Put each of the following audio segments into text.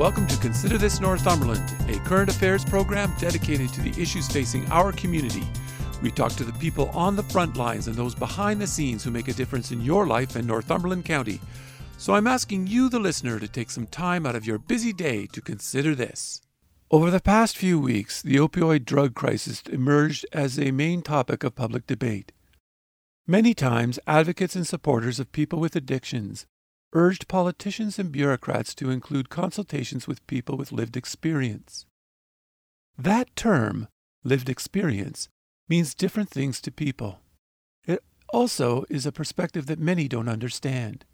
welcome to Consider This Northumberland, a current affairs program dedicated to the issues facing our community. We talk to the people on the front lines and those behind the scenes who make a difference in your life in Northumberland County. So I'm asking you, the listener, to take some time out of your busy day to consider this. Over the past few weeks, the opioid drug crisis emerged as a main topic of public debate. Many times, advocates and supporters of people with addictions urged politicians and bureaucrats to include consultations with people with lived experience. That term, lived experience, means different things to people. It also is a perspective that many don't understand.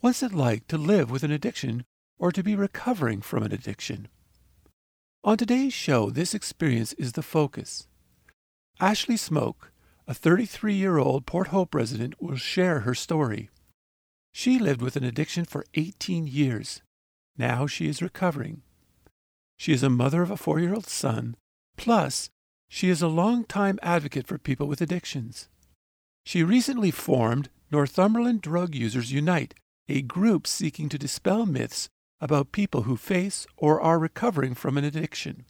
What's it like to live with an addiction or to be recovering from an addiction? On today's show, this experience is the focus. Ashley Smoke, a 33 year old Port Hope resident, will share her story. She lived with an addiction for 18 years. Now she is recovering. She is a mother of a four year old son, plus, she is a long-time advocate for people with addictions. She recently formed Northumberland Drug Users Unite, a group seeking to dispel myths about people who face or are recovering from an addiction.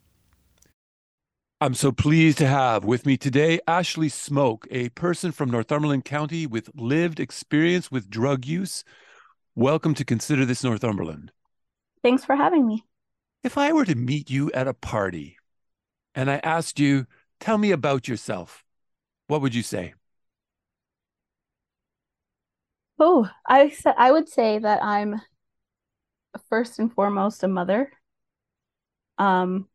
I'm so pleased to have with me today Ashley Smoke, a person from Northumberland County with lived experience with drug use. Welcome to Consider This Northumberland. Thanks for having me. If I were to meet you at a party and I asked you, tell me about yourself, what would you say? Oh, I I would say that I'm first and foremost a mother. Um,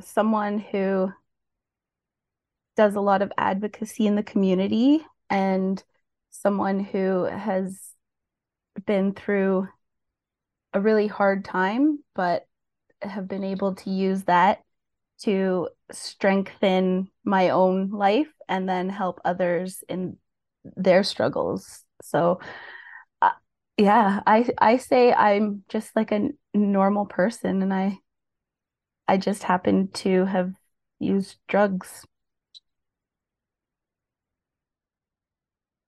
someone who does a lot of advocacy in the community and someone who has been through a really hard time, but have been able to use that to strengthen my own life and then help others in their struggles. So, uh, yeah, I I say I'm just like a normal person, and I I just happen to have used drugs.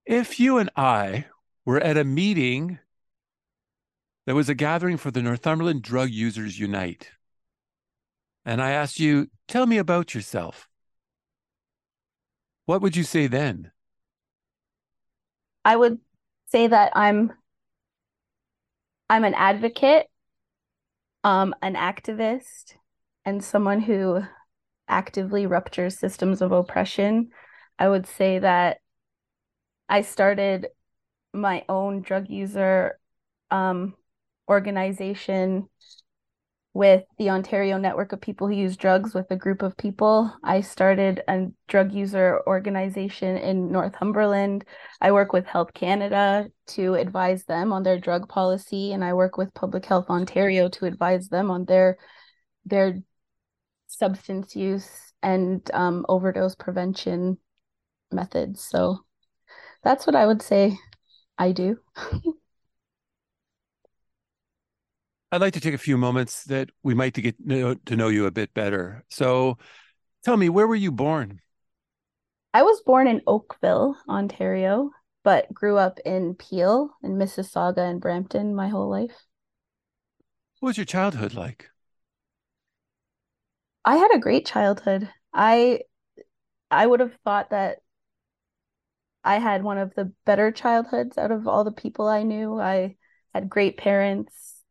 If you and I were at a meeting that was a gathering for the Northumberland Drug Users Unite, and I asked you, tell me about yourself, what would you say then? I would say that I'm I'm an advocate, um, an activist, and someone who actively ruptures systems of oppression, I would say that I started my own drug user um, organization with the Ontario Network of People Who Use Drugs with a group of people. I started a drug user organization in Northumberland. I work with Health Canada to advise them on their drug policy, and I work with Public Health Ontario to advise them on their their substance use and um, overdose prevention methods. So that's what I would say I do. I'd like to take a few moments that we might to get to know you a bit better. So tell me, where were you born? I was born in Oakville, Ontario, but grew up in Peel and Mississauga and Brampton my whole life. What was your childhood like? I had a great childhood. I I would have thought that I had one of the better childhoods out of all the people I knew. I had great parents.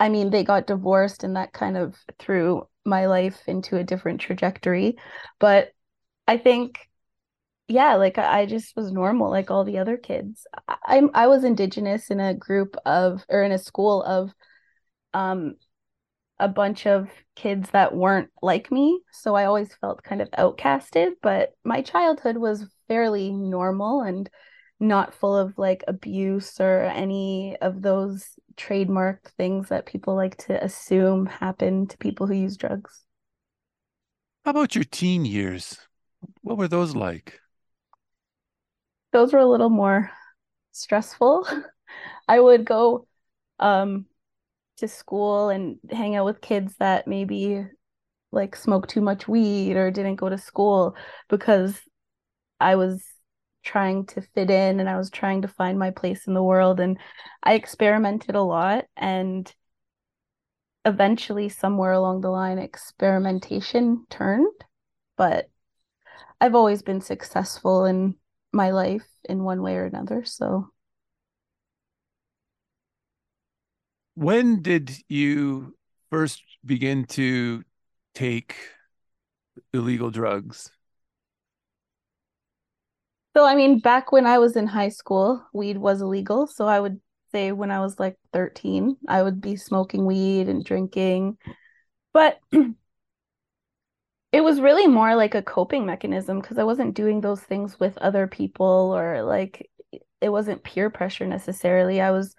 I mean, they got divorced and that kind of threw my life into a different trajectory. But I think yeah, like I just was normal like all the other kids. I I was indigenous in a group of or in a school of um a bunch of kids that weren't like me. So I always felt kind of outcasted, but my childhood was fairly normal and not full of like abuse or any of those trademark things that people like to assume happen to people who use drugs. How about your teen years? What were those like? Those were a little more stressful. I would go um to school and hang out with kids that maybe like smoked too much weed or didn't go to school because I was trying to fit in and I was trying to find my place in the world and I experimented a lot and eventually somewhere along the line experimentation turned but I've always been successful in my life in one way or another so. When did you first begin to take illegal drugs So, I mean, back when I was in high school, weed was illegal. So, I would say when I was like 13, I would be smoking weed and drinking. But it was really more like a coping mechanism because I wasn't doing those things with other people or like it wasn't peer pressure necessarily. I was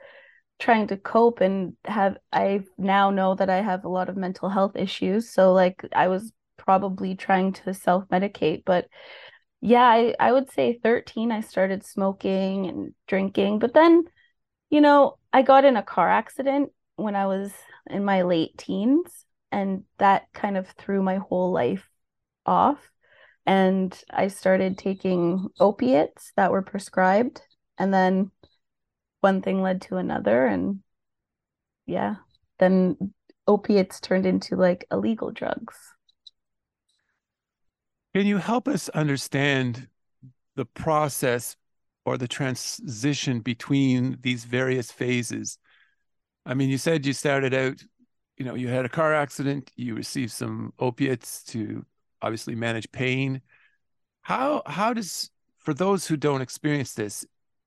trying to cope and have, I now know that I have a lot of mental health issues. So, like, I was probably trying to self medicate, but yeah, I, I would say 13, I started smoking and drinking. But then, you know, I got in a car accident when I was in my late teens, and that kind of threw my whole life off. And I started taking opiates that were prescribed. And then one thing led to another. And yeah, then opiates turned into like illegal drugs. Can you help us understand the process or the transition between these various phases? I mean, you said you started out, you know, you had a car accident, you received some opiates to obviously manage pain. How how does for those who don't experience this,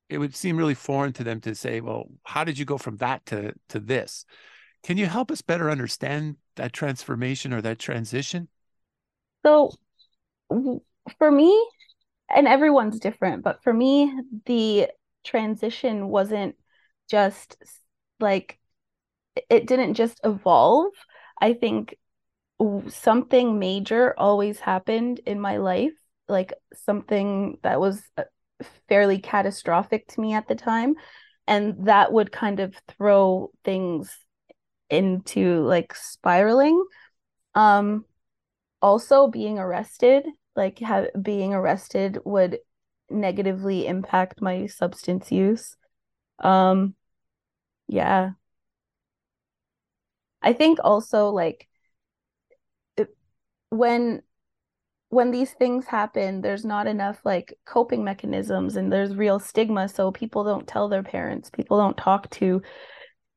it would seem really foreign to them to say, well, how did you go from that to to this? Can you help us better understand that transformation or that transition? So for me, and everyone's different, but for me, the transition wasn't just like it didn't just evolve. I think something major always happened in my life, like something that was uh, fairly catastrophic to me at the time. And that would kind of throw things into like spiraling. Um, also being arrested like have, being arrested would negatively impact my substance use. Um yeah. I think also like it, when when these things happen there's not enough like coping mechanisms and there's real stigma so people don't tell their parents people don't talk to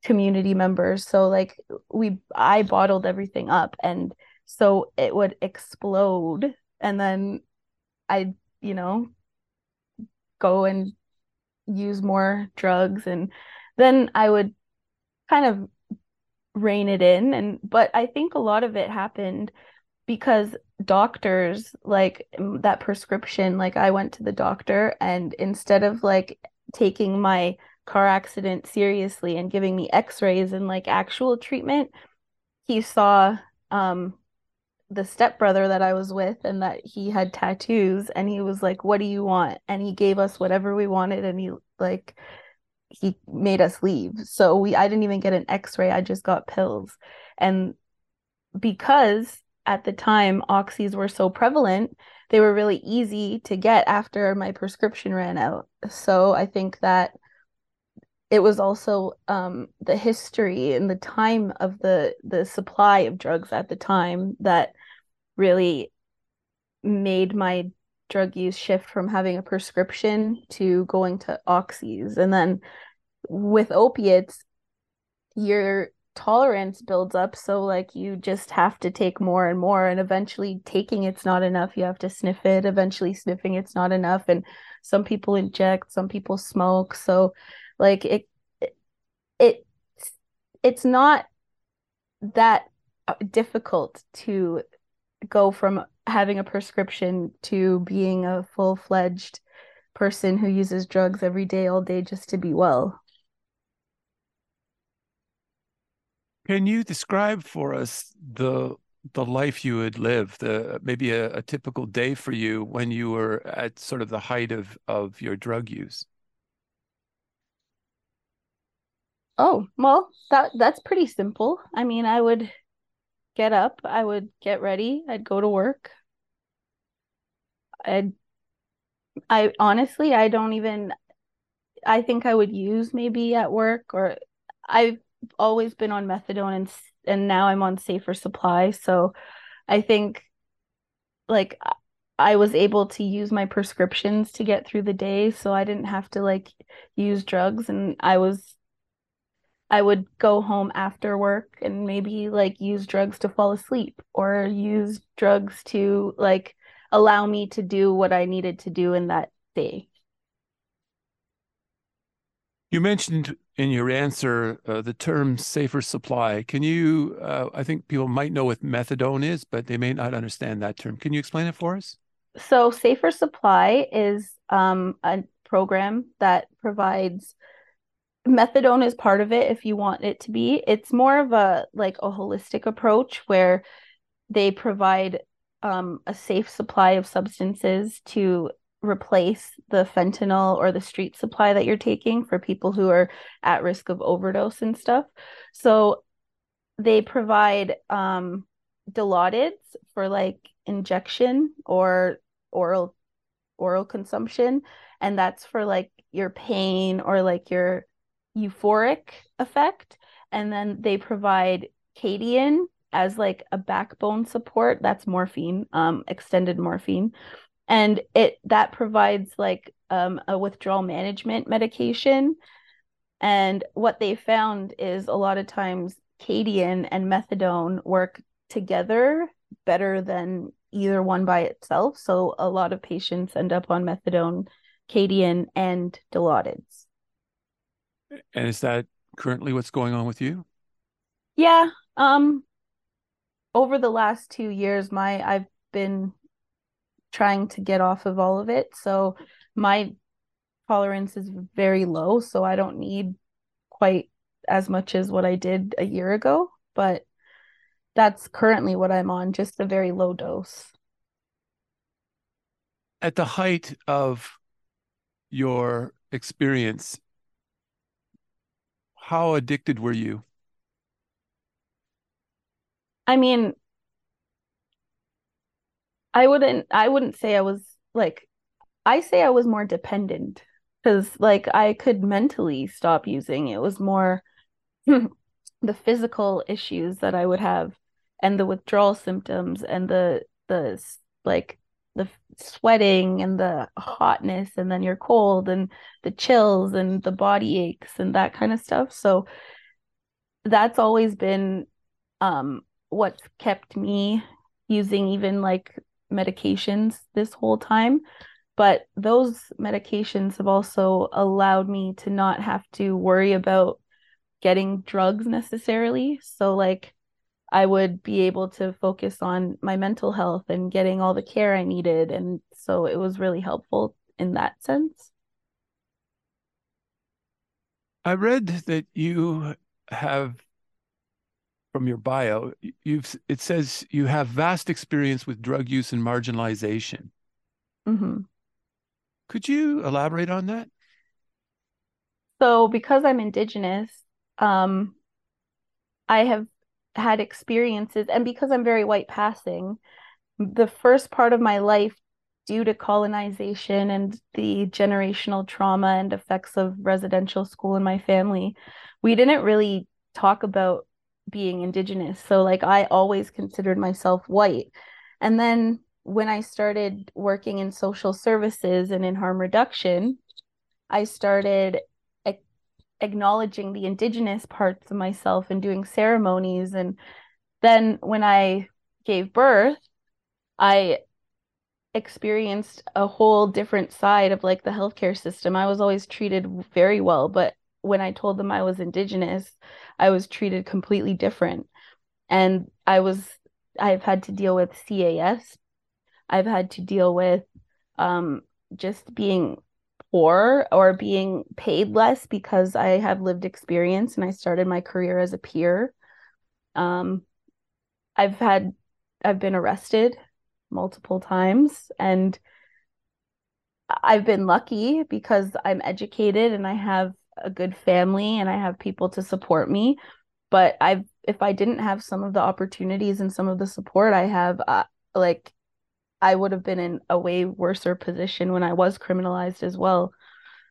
community members. So like we i bottled everything up and so it would explode and then i'd you know go and use more drugs and then i would kind of rein it in and but i think a lot of it happened because doctors like that prescription like i went to the doctor and instead of like taking my car accident seriously and giving me x-rays and like actual treatment he saw um the stepbrother that I was with and that he had tattoos and he was like, What do you want? And he gave us whatever we wanted and he like he made us leave. So we I didn't even get an x-ray, I just got pills. And because at the time oxys were so prevalent, they were really easy to get after my prescription ran out. So I think that it was also um, the history and the time of the the supply of drugs at the time that really made my drug use shift from having a prescription to going to oxys. And then with opiates your tolerance builds up. So like you just have to take more and more and eventually taking it's not enough you have to sniff it. Eventually sniffing it's not enough. And some people inject some people smoke. So like it it it's not that uh, difficult to go from having a prescription to being a full-fledged person who uses drugs every day, all day just to be well. Can you describe for us the the life you would live, the maybe a, a, typical day for you when you were at sort of the height of of your drug use? Oh, well, that that's pretty simple. I mean, I would get up, I would get ready, I'd go to work. I'd I honestly I don't even I think I would use maybe at work or I've always been on methadone and and now I'm on safer supply. So I think like I was able to use my prescriptions to get through the day so I didn't have to like use drugs and I was I would go home after work and maybe like use drugs to fall asleep or use drugs to like allow me to do what I needed to do in that day. You mentioned in your answer uh, the term safer supply. Can you, uh, I think people might know what methadone is, but they may not understand that term. Can you explain it for us? So, safer supply is um, a program that provides methadone is part of it if you want it to be. It's more of a like a holistic approach where they provide um, a safe supply of substances to replace the fentanyl or the street supply that you're taking for people who are at risk of overdose and stuff. So they provide um Dilaudids for like injection or oral oral consumption and that's for like your pain or like your euphoric effect and then they provide Kadian as like a backbone support. That's morphine um extended morphine. And it that provides like um, a withdrawal management medication. And what they found is a lot of times Kadian and methadone work together better than either one by itself. So a lot of patients end up on methadone Kadian and Dilaudids and is that currently what's going on with you yeah um over the last 2 years my I've been trying to get off of all of it. So my tolerance is very low. So I don't need quite as much as what I did a year ago. But that's currently what I'm on, just a very low dose. At the height of your experience, how addicted were you? I mean, I wouldn't I wouldn't say I was like I say I was more dependent because like I could mentally stop using. It was more the physical issues that I would have and the withdrawal symptoms and the the like the sweating and the hotness and then you're cold and the chills and the body aches and that kind of stuff. So that's always been um what's kept me using even like medications this whole time but those medications have also allowed me to not have to worry about getting drugs necessarily so like i would be able to focus on my mental health and getting all the care i needed and so it was really helpful in that sense i read that you have from your bio, you've it says you have vast experience with drug use and marginalization. Mm-hmm. Could you elaborate on that? So, because I'm Indigenous, um, I have had experiences, and because I'm very white passing, the first part of my life, due to colonization and the generational trauma and effects of residential school in my family, we didn't really talk about being indigenous. So like I always considered myself white. And then when I started working in social services and in harm reduction, I started acknowledging the indigenous parts of myself and doing ceremonies and then when I gave birth, I experienced a whole different side of like the healthcare system. I was always treated very well, but when I told them I was indigenous, I was treated completely different. And I was, I've had to deal with CAS. I've had to deal with um, just being poor or being paid less because I have lived experience and I started my career as a peer. Um, I've had I've been arrested multiple times and I've been lucky because I'm educated and I have a good family and I have people to support me. But I've if I didn't have some of the opportunities and some of the support I have, uh, like I would have been in a way worser position when I was criminalized as well.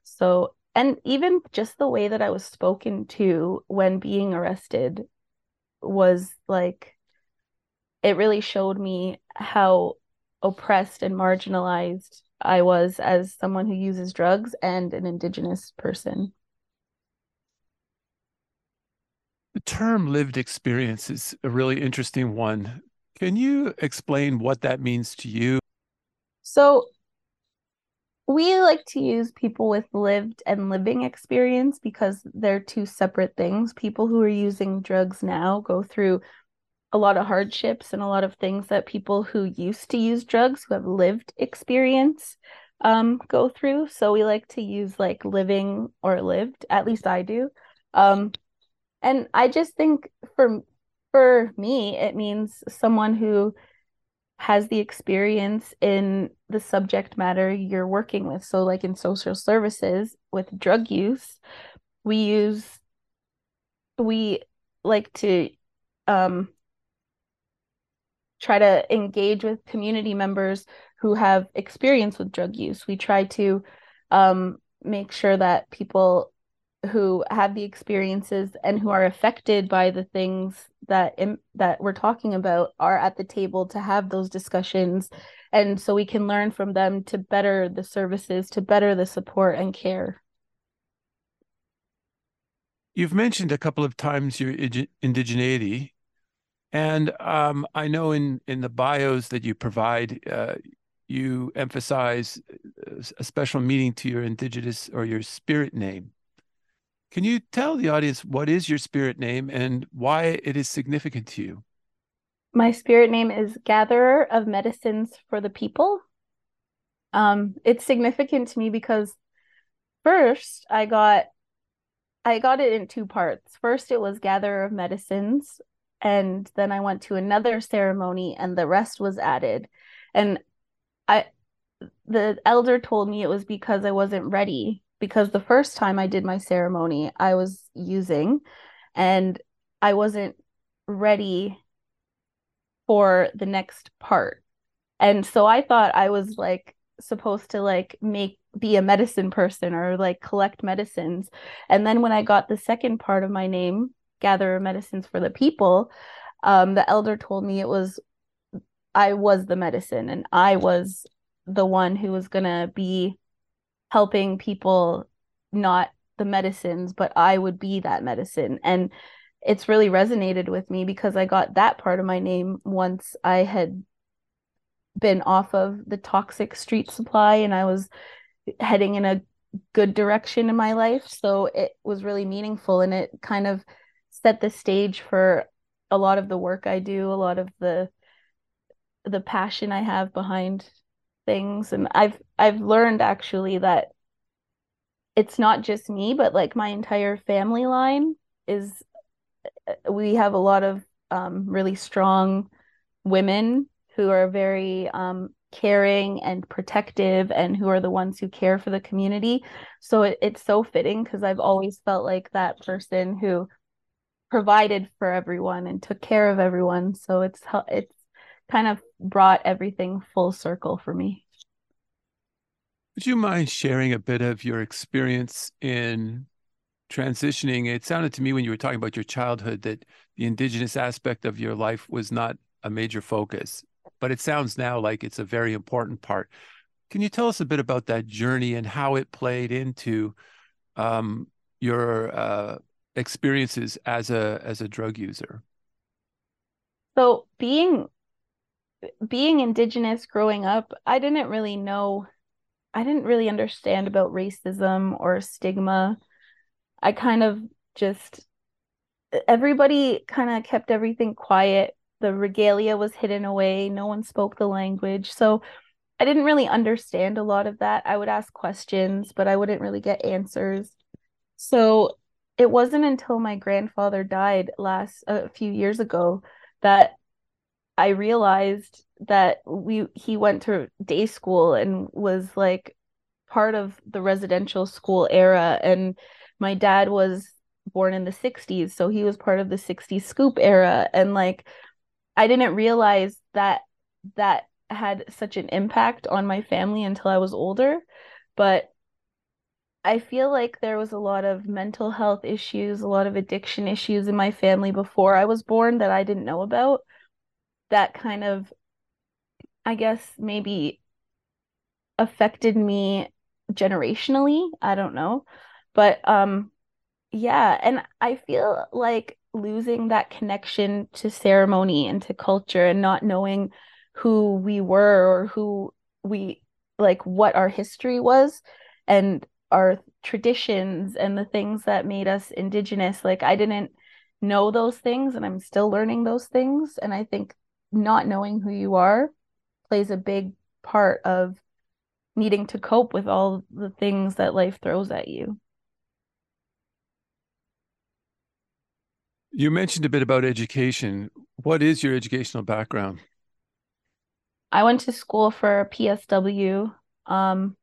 So, and even just the way that I was spoken to when being arrested was like, it really showed me how oppressed and marginalized I was as someone who uses drugs and an Indigenous person. The term lived experience is a really interesting one. Can you explain what that means to you? So, we like to use people with lived and living experience because they're two separate things. People who are using drugs now go through a lot of hardships and a lot of things that people who used to use drugs who have lived experience um, go through. So we like to use like living or lived, at least I do. Um, and I just think for for me, it means someone who has the experience in the subject matter you're working with. So, like in social services with drug use, we use we like to um try to engage with community members who have experience with drug use. We try to um, make sure that people who have the experiences and who are affected by the things that Im- that we're talking about are at the table to have those discussions. And so we can learn from them to better the services to better the support and care. You've mentioned a couple of times your indigeneity. And um, I know in in the bios that you provide, uh, you emphasize uh, a special meaning to your indigenous or your spirit name. Can you tell the audience what is your spirit name and why it is significant to you? My spirit name is Gatherer of Medicines for the People. Um, it's significant to me because first I got I got it in two parts. First, it was Gatherer of Medicines, and then I went to another ceremony and the rest was added. And I the elder told me it was because I wasn't ready because the first time I did my ceremony I was using and I wasn't ready for the next part. And so I thought I was like supposed to like make be a medicine person or like collect medicines. And then when I got the second part of my name, gather medicines for the people, um, the elder told me it was I was the medicine and I was the one who was gonna be helping people, not the medicines, but I would be that medicine. And it's really resonated with me because I got that part of my name once I had been off of the toxic street supply and I was heading in a good direction in my life. So it was really meaningful and it kind of set the stage for a lot of the work I do, a lot of the the passion I have behind things and I've I've learned actually that it's not just me but like my entire family line is we have a lot of um, really strong women who are very um, caring and protective and who are the ones who care for the community so it, it's so fitting because i've always felt like that person who provided for everyone and took care of everyone. So it's it's kind of brought everything full circle for me. Would you mind sharing a bit of your experience in transitioning? It sounded to me when you were talking about your childhood that the indigenous aspect of your life was not a major focus, but it sounds now like it's a very important part. Can you tell us a bit about that journey and how it played into um, your uh, experiences as a as a drug user? So being being indigenous growing up, I didn't really know I didn't really understand about racism or stigma. I kind of just everybody kind of kept everything quiet. The regalia was hidden away. No one spoke the language. So I didn't really understand a lot of that. I would ask questions, but I wouldn't really get answers. So it wasn't until my grandfather died last a few years ago that I realized that we he went to day school and was like part of the residential school era and my dad was born in the 60s so he was part of the 60s scoop era and like I didn't realize that that had such an impact on my family until I was older but I feel like there was a lot of mental health issues, a lot of addiction issues in my family before I was born that I didn't know about. That kind of, I guess, maybe affected me generationally. I don't know. But um yeah, and I feel like losing that connection to ceremony and to culture and not knowing who we were or who we like what our history was and our traditions and the things that made us indigenous like i didn't know those things and i'm still learning those things and i think not knowing who you are plays a big part of needing to cope with all the things that life throws at you you mentioned a bit about education what is your educational background i went to school for psw um,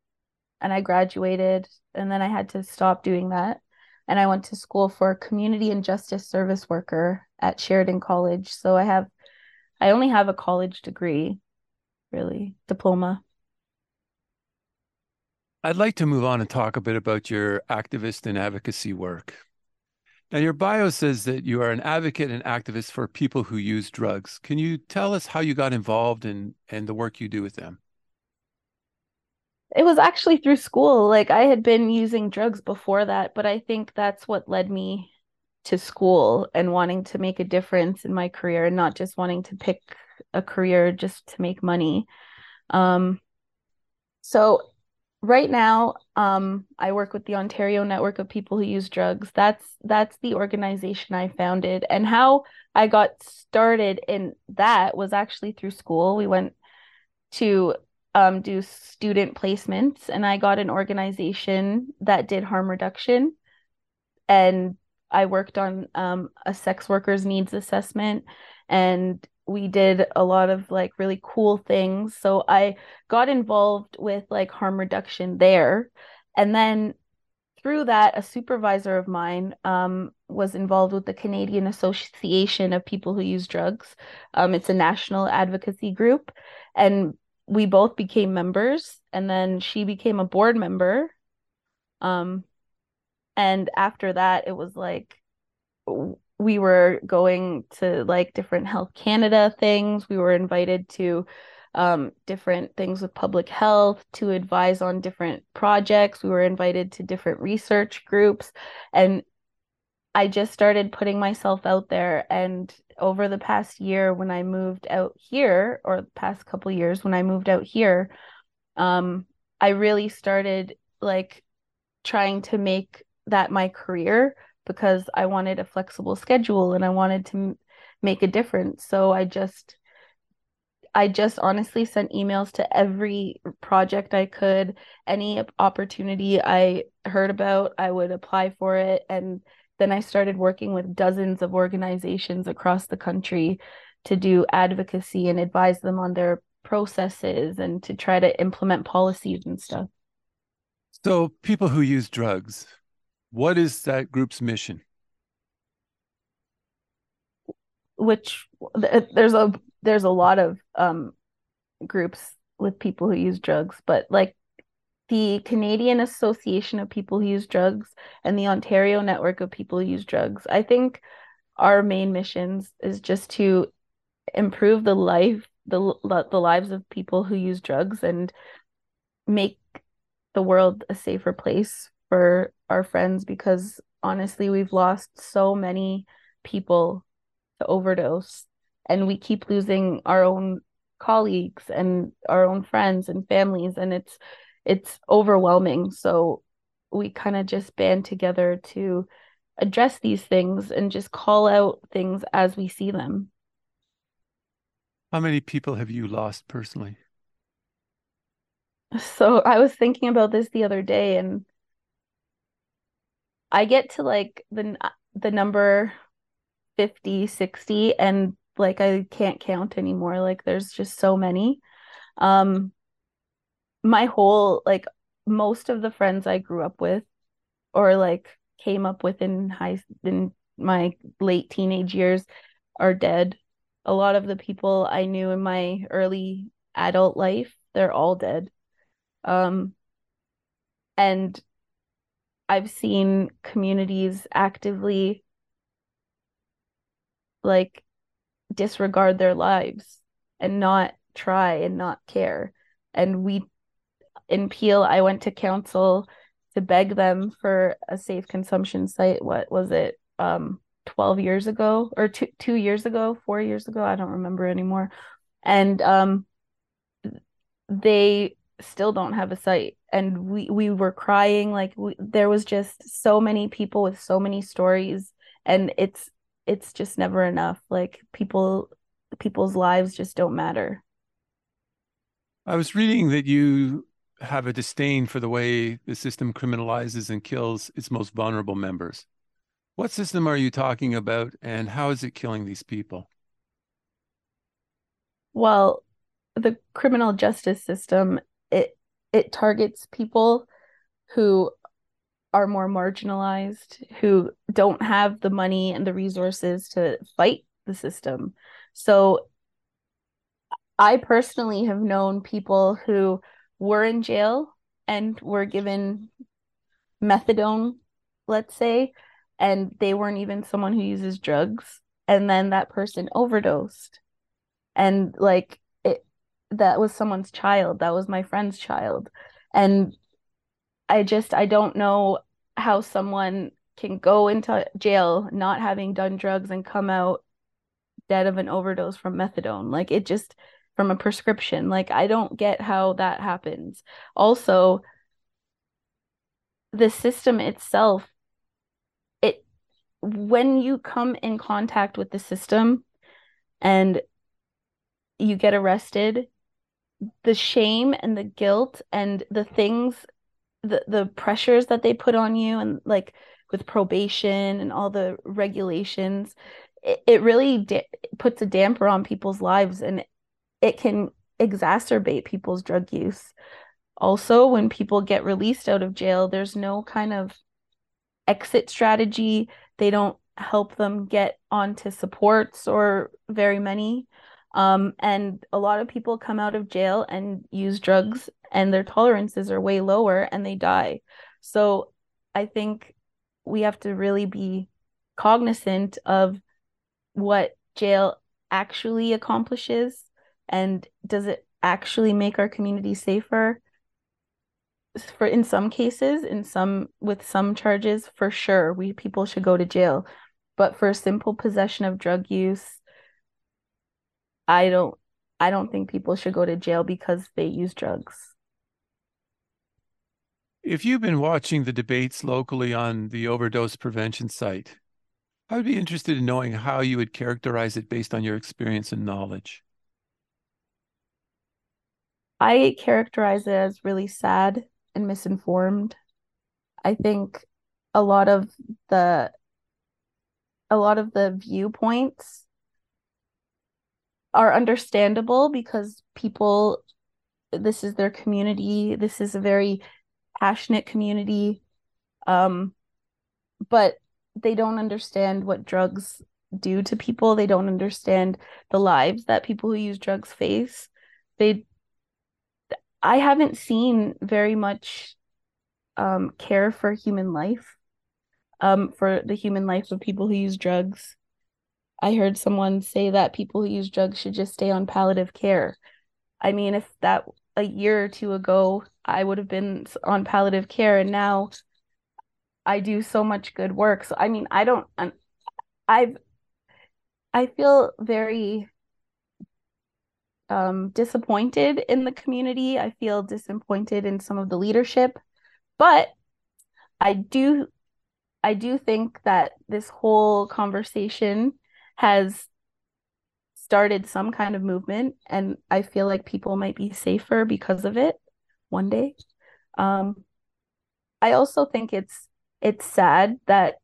and I graduated and then I had to stop doing that. And I went to school for community and justice service worker at Sheridan College. So I have I only have a college degree, really, diploma. I'd like to move on and talk a bit about your activist and advocacy work. Now, your bio says that you are an advocate and activist for people who use drugs. Can you tell us how you got involved in and the work you do with them? it was actually through school. Like I had been using drugs before that, but I think that's what led me to school and wanting to make a difference in my career and not just wanting to pick a career just to make money. Um, so right now, um, I work with the Ontario Network of People Who Use Drugs. That's that's the organization I founded, and how I got started in that was actually through school. We went to um, do student placements, and I got an organization that did harm reduction. And I worked on um, a sex workers needs assessment, and we did a lot of like really cool things. So I got involved with like harm reduction there. And then through that, a supervisor of mine um, was involved with the Canadian Association of People Who Use Drugs. Um, it's a national advocacy group. And we both became members and then she became a board member um and after that it was like we were going to like different health canada things. We were invited to um, different things with public health to advise on different projects. We were invited to different research groups. And i just started putting myself out there. And over the past year when I moved out here, or the past couple years when I moved out here, um, I really started like trying to make that my career because I wanted a flexible schedule and I wanted to m- make a difference. So I just I just honestly sent emails to every project I could, any opportunity I heard about, I would apply for it and then I started working with dozens of organizations across the country to do advocacy and advise them on their processes and to try to implement policies and stuff. So, people who use drugs, what is that group's mission? Which there's a there's a lot of um, groups with people who use drugs, but like the Canadian Association of People Who Use Drugs and the Ontario Network of People Who Use Drugs. I think our main missions is just to improve the life the the lives of people who use drugs and make the world a safer place for our friends because honestly we've lost so many people to overdose and we keep losing our own colleagues and our own friends and families and it's it's overwhelming. So we kind of just band together to address these things and just call out things as we see them. How many people have you lost personally? So I was thinking about this the other day and I get to like the the number 50, 60 and like I can't count anymore. Like there's just so many. Um my whole like most of the friends I grew up with or like came up with in high in my late teenage years are dead. A lot of the people I knew in my early adult life, they're all dead. Um and I've seen communities actively like disregard their lives and not try and not care. And we in Peel, I went to council to beg them for a safe consumption site. What was it? Um, 12 years ago or two two years ago, four years ago, I don't remember anymore. And um they still don't have a site and we we were crying like we, there was just so many people with so many stories and it's it's just never enough. Like people people's lives just don't matter. I was reading that you have a disdain for the way the system criminalizes and kills its most vulnerable members. What system are you talking about and how is it killing these people? Well the criminal justice system it it targets people who are more marginalized, who don't have the money and the resources to fight the system. So I personally have known people who were in jail and were given methadone, let's say, and they weren't even someone who uses drugs. And then that person overdosed. And like that was someone's child that was my friend's child. And i just i don't know how someone can go into jail not having done drugs and come out dead of an overdose from methadone. Like it just from a prescription. Like i don't get how that happens. Also the system itself it when you come in contact with the system and you get arrested the shame and the guilt and the things the the pressures that they put on you and like with probation and all the regulations it, it really da- puts a damper on people's lives and it can exacerbate people's drug use. Also when people get released out of jail there's no kind of exit strategy. They don't help them get onto supports or very many um, and a lot of people come out of jail and use drugs and their tolerances are way lower and they die. So I think we have to really be cognizant of what jail actually accomplishes and does it actually make our community safer for in some cases in some with some charges for sure we people should go to jail but for simple possession of drug use I don't I don't think people should go to jail because they use drugs. If you've been watching the debates locally on the overdose prevention site, I would be interested in knowing how you would characterize it based on your experience and knowledge. I characterize it as really sad and misinformed. I think a lot of the a lot of the viewpoints are understandable because people this is their community. This is a very passionate community. Um but they don't understand what drugs do to people. They don't understand the lives that people who use drugs face. They i haven't seen very much um care for human life um for the human life of people who use drugs I heard someone say that people who use drugs should just stay on palliative care. I mean, if that a year or two ago, I would have been on palliative care, and now I do so much good work. So, I mean, I don't, I've, I feel very um, disappointed in the community. I feel disappointed in some of the leadership, but I do, I do think that this whole conversation has started some kind of movement and I feel like people might be safer because of it one day. Um, I also think it's it's sad that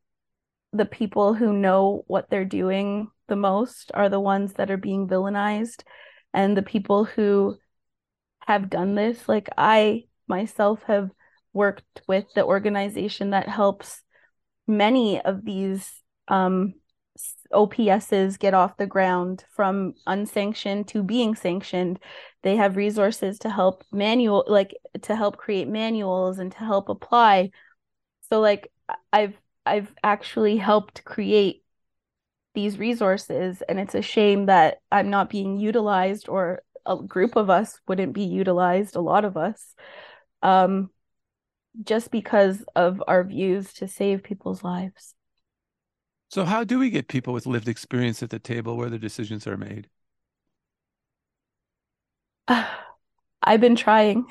the people who know what they're doing the most are the ones that are being villainized and the people who have done this like I myself have worked with the organization that helps many of these um, OPSs get off the ground from unsanctioned to being sanctioned. They have resources to help manual like to help create manuals and to help apply. So like I've I've actually helped create these resources and it's a shame that I'm not being utilized or a group of us wouldn't be utilized, a lot of us. Um just because of our views to save people's lives. So, how do we get people with lived experience at the table where the decisions are made? I've been trying.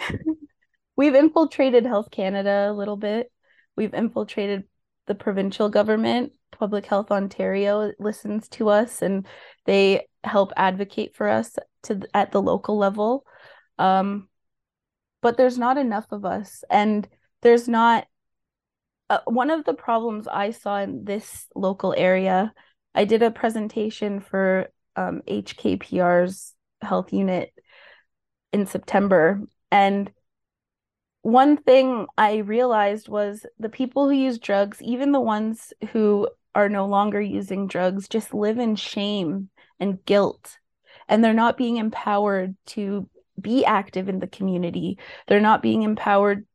We've infiltrated Health Canada a little bit. We've infiltrated the provincial government. Public Health Ontario listens to us and they help advocate for us to at the local level. Um, but there's not enough of us and there's not uh, one of the problems I saw in this local area, I did a presentation for um, HKPR's health unit in September. And one thing I realized was the people who use drugs, even the ones who are no longer using drugs, just live in shame and guilt. And they're not being empowered to be active in the community. They're not being empowered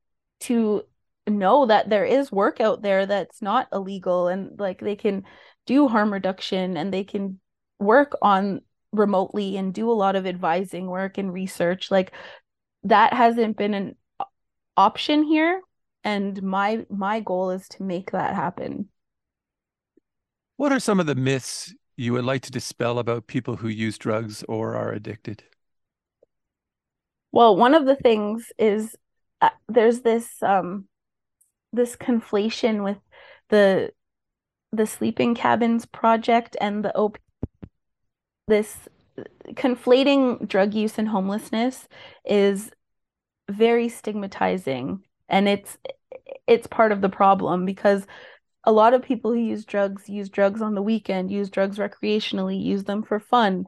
to know that there is work out there that's not illegal and like they can do harm reduction and they can work on remotely and do a lot of advising work and research like that hasn't been an option here. And my my goal is to make that happen. What are some of the myths you would like to dispel about people who use drugs or are addicted? Well one of the things is uh, there's this um this conflation with the the sleeping cabins project and the op this conflating drug use and homelessness is very stigmatizing. And it's it's part of the problem because a lot of people who use drugs use drugs on the weekend use drugs recreationally use them for fun.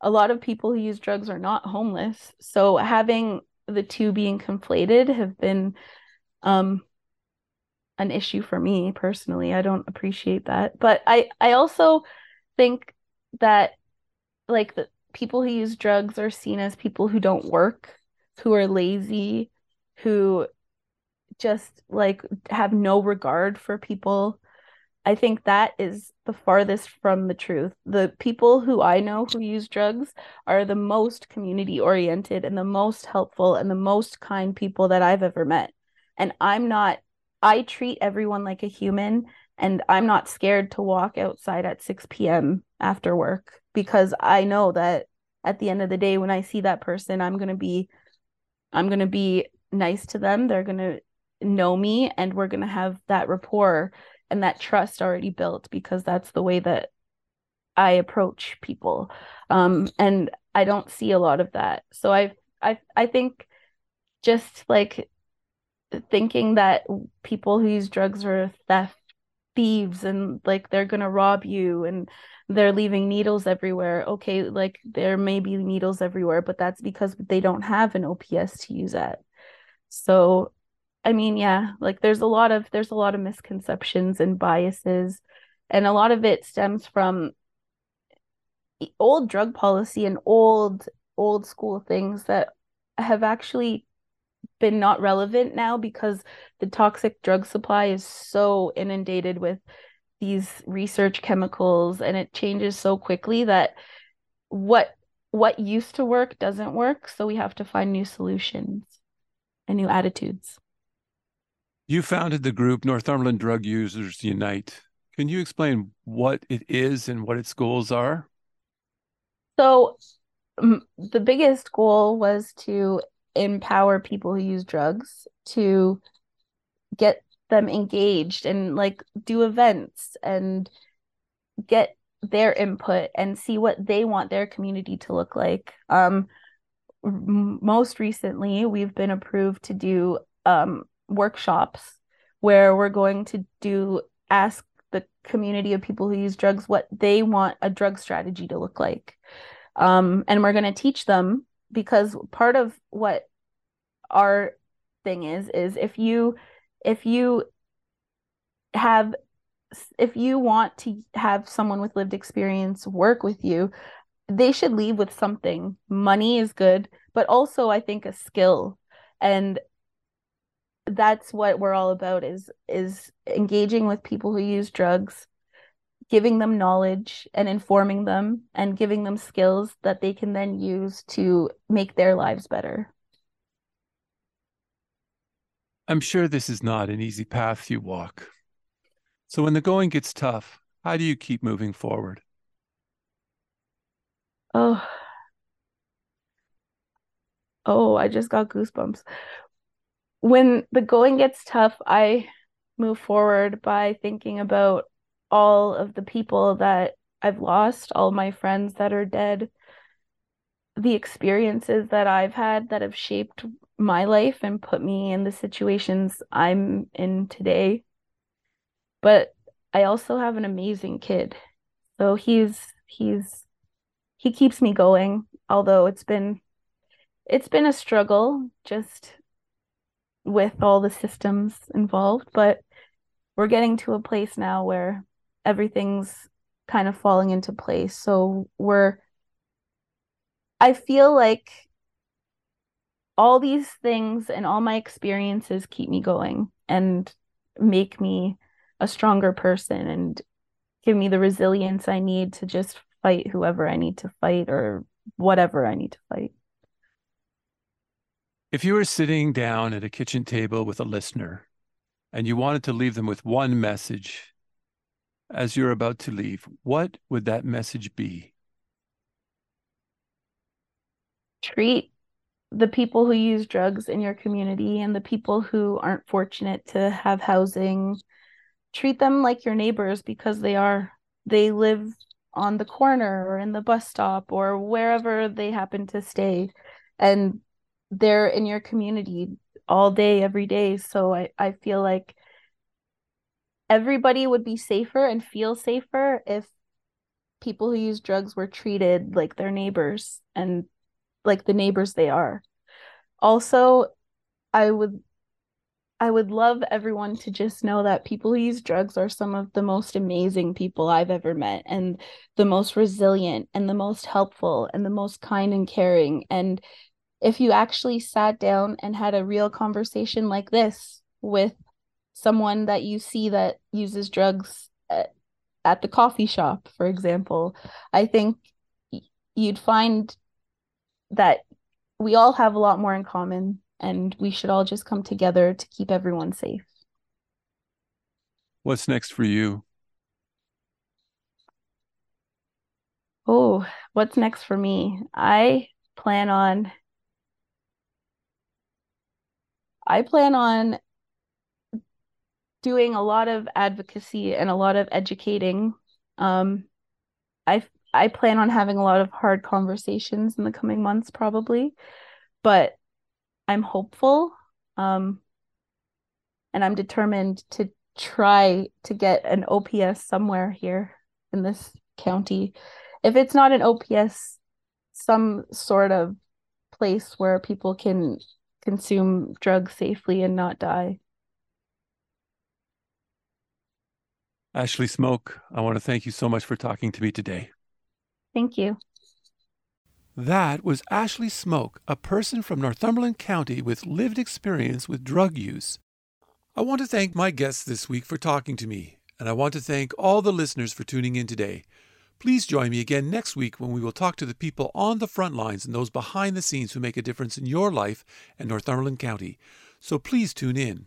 A lot of people who use drugs are not homeless. So having the two being conflated have been um an issue for me personally. I don't appreciate that. But I I also think that like the people who use drugs are seen as people who don't work, who are lazy, who just like have no regard for people. I think that is the farthest from the truth. The people who I know who use drugs are the most community oriented and the most helpful and the most kind people that I've ever met. And I'm not I treat everyone like a human and I'm not scared to walk outside at 6 p.m. after work because I know that at the end of the day when I see that person I'm going to be I'm going to be nice to them they're going to know me and we're going to have that rapport and that trust already built because that's the way that I approach people um and I don't see a lot of that so I I I think just like thinking that people who use drugs are theft thieves and like they're gonna rob you and they're leaving needles everywhere. Okay like there may be needles everywhere but that's because they don't have an ops to use at. So i mean yeah like there's a lot of there's a lot of misconceptions and biases and a lot of it stems from old drug policy and old old school things that have actually been not relevant now because the toxic drug supply is so inundated with these research chemicals and it changes so quickly that what what used to work doesn't work. So we have to find new solutions and new attitudes. You founded the group northumberland drug users unite. Can you explain what it is and what its goals are? So mm, the biggest goal was to empower people who use drugs to get them engaged and like do events and get their input and see what they want their community to look like um most recently, we've been approved to do um, workshops where we're going to do ask the community of people who use drugs what they want a drug strategy to look like. Um, and we're going to teach them because part of what our thing is is if you if you have if you want to have someone with lived experience work with you they should leave with something. Money is good but also i think a skill. And that's what we're all about is is engaging with people who use drugs giving them knowledge and informing them and giving them skills that they can then use to make their lives better. I'm sure this is not an easy path you walk. So when the going gets tough how do you keep moving forward? Oh. Oh i just got goosebumps. When the going gets tough, I move forward by thinking about all of the people that I've lost, all my friends that are dead, the experiences that I've had that have shaped my life and put me in the situations I'm in today. But I also have an amazing kid. So he's he's he keeps me going, although it's been it's been a struggle just with all the systems involved, but we're getting to a place now where everything's kind of falling into place. So we're, I feel like all these things and all my experiences keep me going and make me a stronger person and give me the resilience I need to just fight whoever I need to fight or whatever I need to fight. If you were sitting down at a kitchen table with a listener and you wanted to leave them with one message as you're about to leave, what would that message be? Treat the people who use drugs in your community and the people who aren't fortunate to have housing, treat them like your neighbors because they are. They live on the corner or in the bus stop or wherever they happen to stay. And they're in your community all day every day so i i feel like everybody would be safer and feel safer if people who use drugs were treated like their neighbors and like the neighbors they are. Also i would i would love everyone to just know that people who use drugs are some of the most amazing people i've ever met and the most resilient and the most helpful and the most kind and caring. And if you actually sat down and had a real conversation like this with someone that you see that uses drugs at, at the coffee shop, for example, I think you'd find that we all have a lot more in common and we should all just come together to keep everyone safe. What's next for you? Oh, what's next for me? I plan on I plan on doing a lot of advocacy and a lot of educating. Um, I I plan on having a lot of hard conversations in the coming months, probably, but I'm hopeful. Um, and I'm determined to try to get an OPS somewhere here in this county. If it's not an OPS, some sort of place where people can consume drugs safely and not die. Ashley Smoke, I want to thank you so much for talking to me today. Thank you. That was Ashley Smoke, a person from Northumberland County with lived experience with drug use. I want to thank my guests this week for talking to me, and I want to thank all the listeners for tuning in today. Please join me again next week when we will talk to the people on the front lines and those behind the scenes who make a difference in your life and Northumberland County. So please tune in.